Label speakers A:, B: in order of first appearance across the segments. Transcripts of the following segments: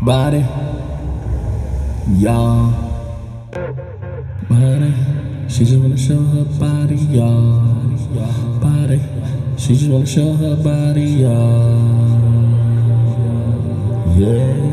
A: body, y'all. Body, she just wanna show her body, y'all. Body, she just wanna show her body, y'all. Yeah,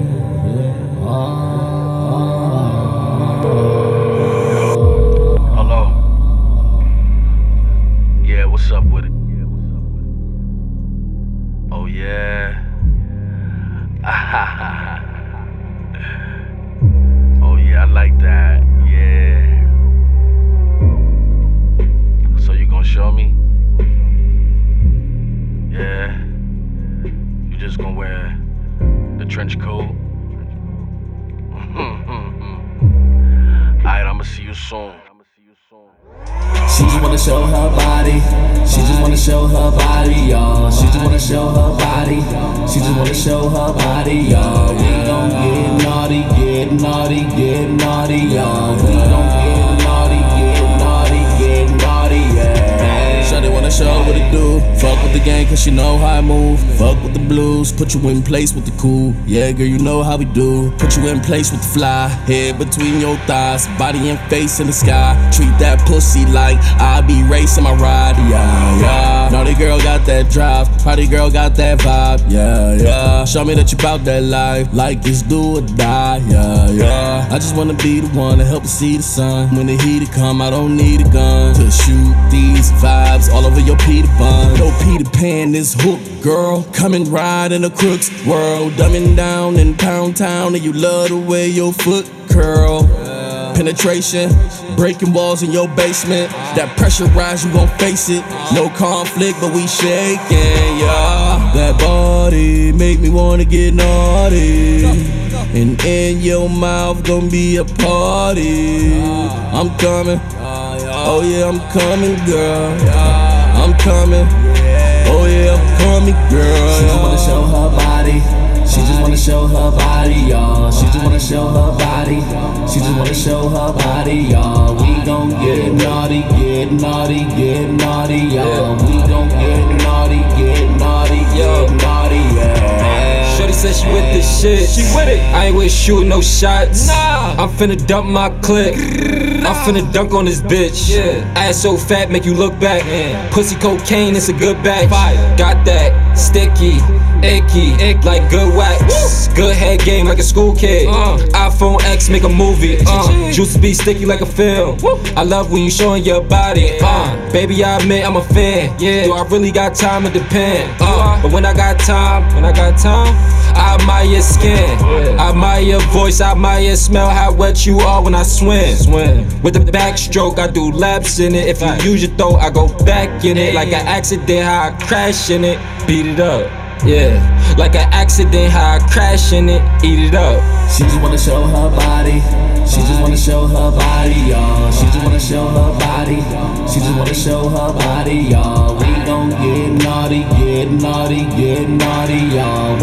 B: gonna wear the trench coat? Alright, I'ma see you soon.
A: She just wanna show her body. She just wanna show her body, y'all. She just wanna show her body. She just wanna show her body, y'all. We gon' get naughty, get naughty, get naughty, y'all. She know how I move. Fuck with the blues, put you in place with the cool. Yeah, girl, you know how we do. Put you in place with the fly. Head between your thighs, body and face in the sky. Treat that pussy like I be racing my ride. Yeah, yeah. Naughty girl got that drive. Party girl got that vibe. Yeah, yeah. Show me that you bout that life. Like it's do or die. Yeah, yeah. I just wanna be the one to help you see the sun. When the heat come, I don't need a gun to shoot these vibes all over your Peter Bun. No Peter Pan, this hook girl. Come and ride in a crook's world. Dumbing down in Pound Town, and you love the way your foot curl. Penetration, breaking walls in your basement. That pressure rise, you gon' face it. No conflict, but we shaking, yeah. That body make me wanna get naughty. And in your mouth gon' be a party. I'm coming. Oh yeah, I'm coming, girl. I'm coming. Oh yeah, I'm coming, girl. She just wanna show her body. She just wanna show her body, y'all. She just wanna show her body. She just wanna show her body, y'all. We gon' get naughty, get naughty, get naughty, y'all. We gon' get naughty, get naughty, get naughty, yeah.
C: Shorty said she with this shit. She with it. I ain't with shooting no shots. Nah. I'm finna dump my clip. I'm finna dunk on this bitch. Yeah. Ass so fat, make you look back. Pussy cocaine, it's a good batch. Got that sticky, icky, like good wax. Good head game like a school kid. iPhone X make a movie. Uh, juice be sticky like a film. I love when you showing your body. Uh, baby, I admit I'm a fan. Yeah. Do I really got time? It depend. But when I got time, when I got time. I admire your skin, I admire your voice, I admire your smell, how wet you are when I swim. Swim. With the backstroke, I do laps in it. If you use your throat, I go back in it. Like an accident, how I crash in it. Beat it up. Yeah, like an accident, how I crash in it, eat it up.
A: She just wanna show her body. She just wanna show her body, y'all. She just wanna show her body. She just wanna show her body, y'all. We gon' get naughty, get naughty, get naughty, y'all.